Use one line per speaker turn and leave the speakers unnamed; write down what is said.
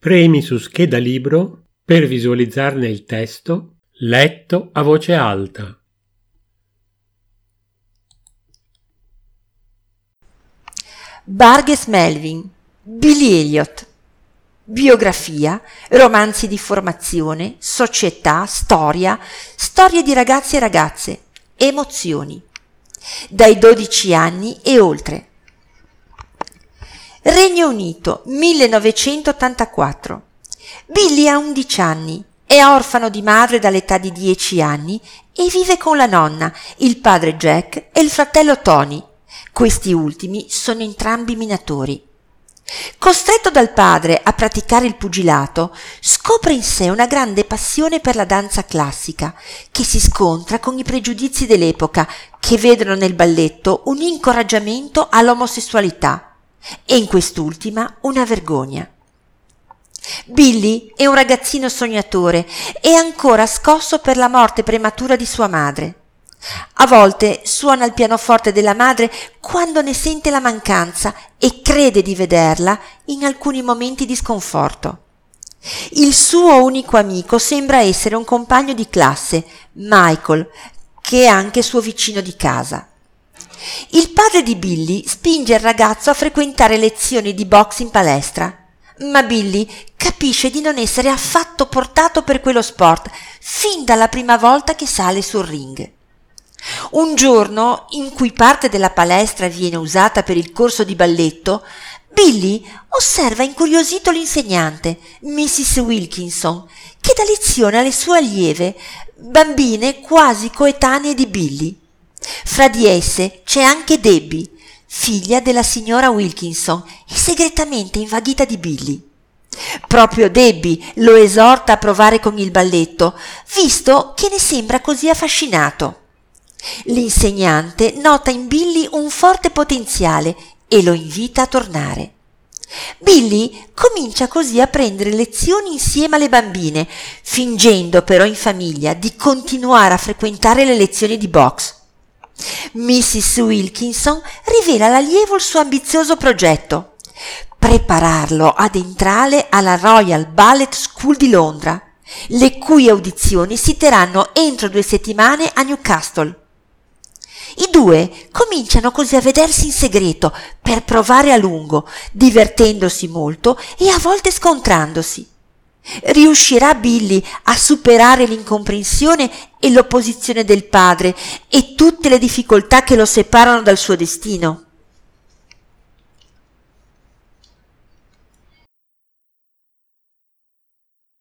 Premi su scheda libro per visualizzarne il testo letto a voce alta.
Burgess Melvin, Billy Elliot. Biografia, romanzi di formazione, società, storia, storie di ragazzi e ragazze, emozioni. Dai 12 anni e oltre. Regno Unito, 1984. Billy ha 11 anni, è orfano di madre dall'età di 10 anni e vive con la nonna, il padre Jack e il fratello Tony. Questi ultimi sono entrambi minatori. Costretto dal padre a praticare il pugilato, scopre in sé una grande passione per la danza classica, che si scontra con i pregiudizi dell'epoca, che vedono nel balletto un incoraggiamento all'omosessualità e in quest'ultima una vergogna. Billy è un ragazzino sognatore e ancora scosso per la morte prematura di sua madre. A volte suona il pianoforte della madre quando ne sente la mancanza e crede di vederla in alcuni momenti di sconforto. Il suo unico amico sembra essere un compagno di classe, Michael, che è anche suo vicino di casa. Il padre di Billy spinge il ragazzo a frequentare lezioni di box in palestra, ma Billy capisce di non essere affatto portato per quello sport fin dalla prima volta che sale sul ring. Un giorno, in cui parte della palestra viene usata per il corso di balletto, Billy osserva incuriosito l'insegnante, Mrs. Wilkinson, che dà lezione alle sue allieve, bambine quasi coetanee di Billy. Fra di esse c'è anche Debbie, figlia della signora Wilkinson e segretamente invaghita di Billy. Proprio Debbie lo esorta a provare con il balletto, visto che ne sembra così affascinato. L'insegnante nota in Billy un forte potenziale e lo invita a tornare. Billy comincia così a prendere lezioni insieme alle bambine, fingendo però in famiglia di continuare a frequentare le lezioni di box. Mrs. Wilkinson rivela all'allievo il suo ambizioso progetto, prepararlo ad entrare alla Royal Ballet School di Londra, le cui audizioni si terranno entro due settimane a Newcastle. I due cominciano così a vedersi in segreto per provare a lungo, divertendosi molto e a volte scontrandosi. Riuscirà Billy a superare l'incomprensione e l'opposizione del padre e tutte le difficoltà che lo separano dal suo destino?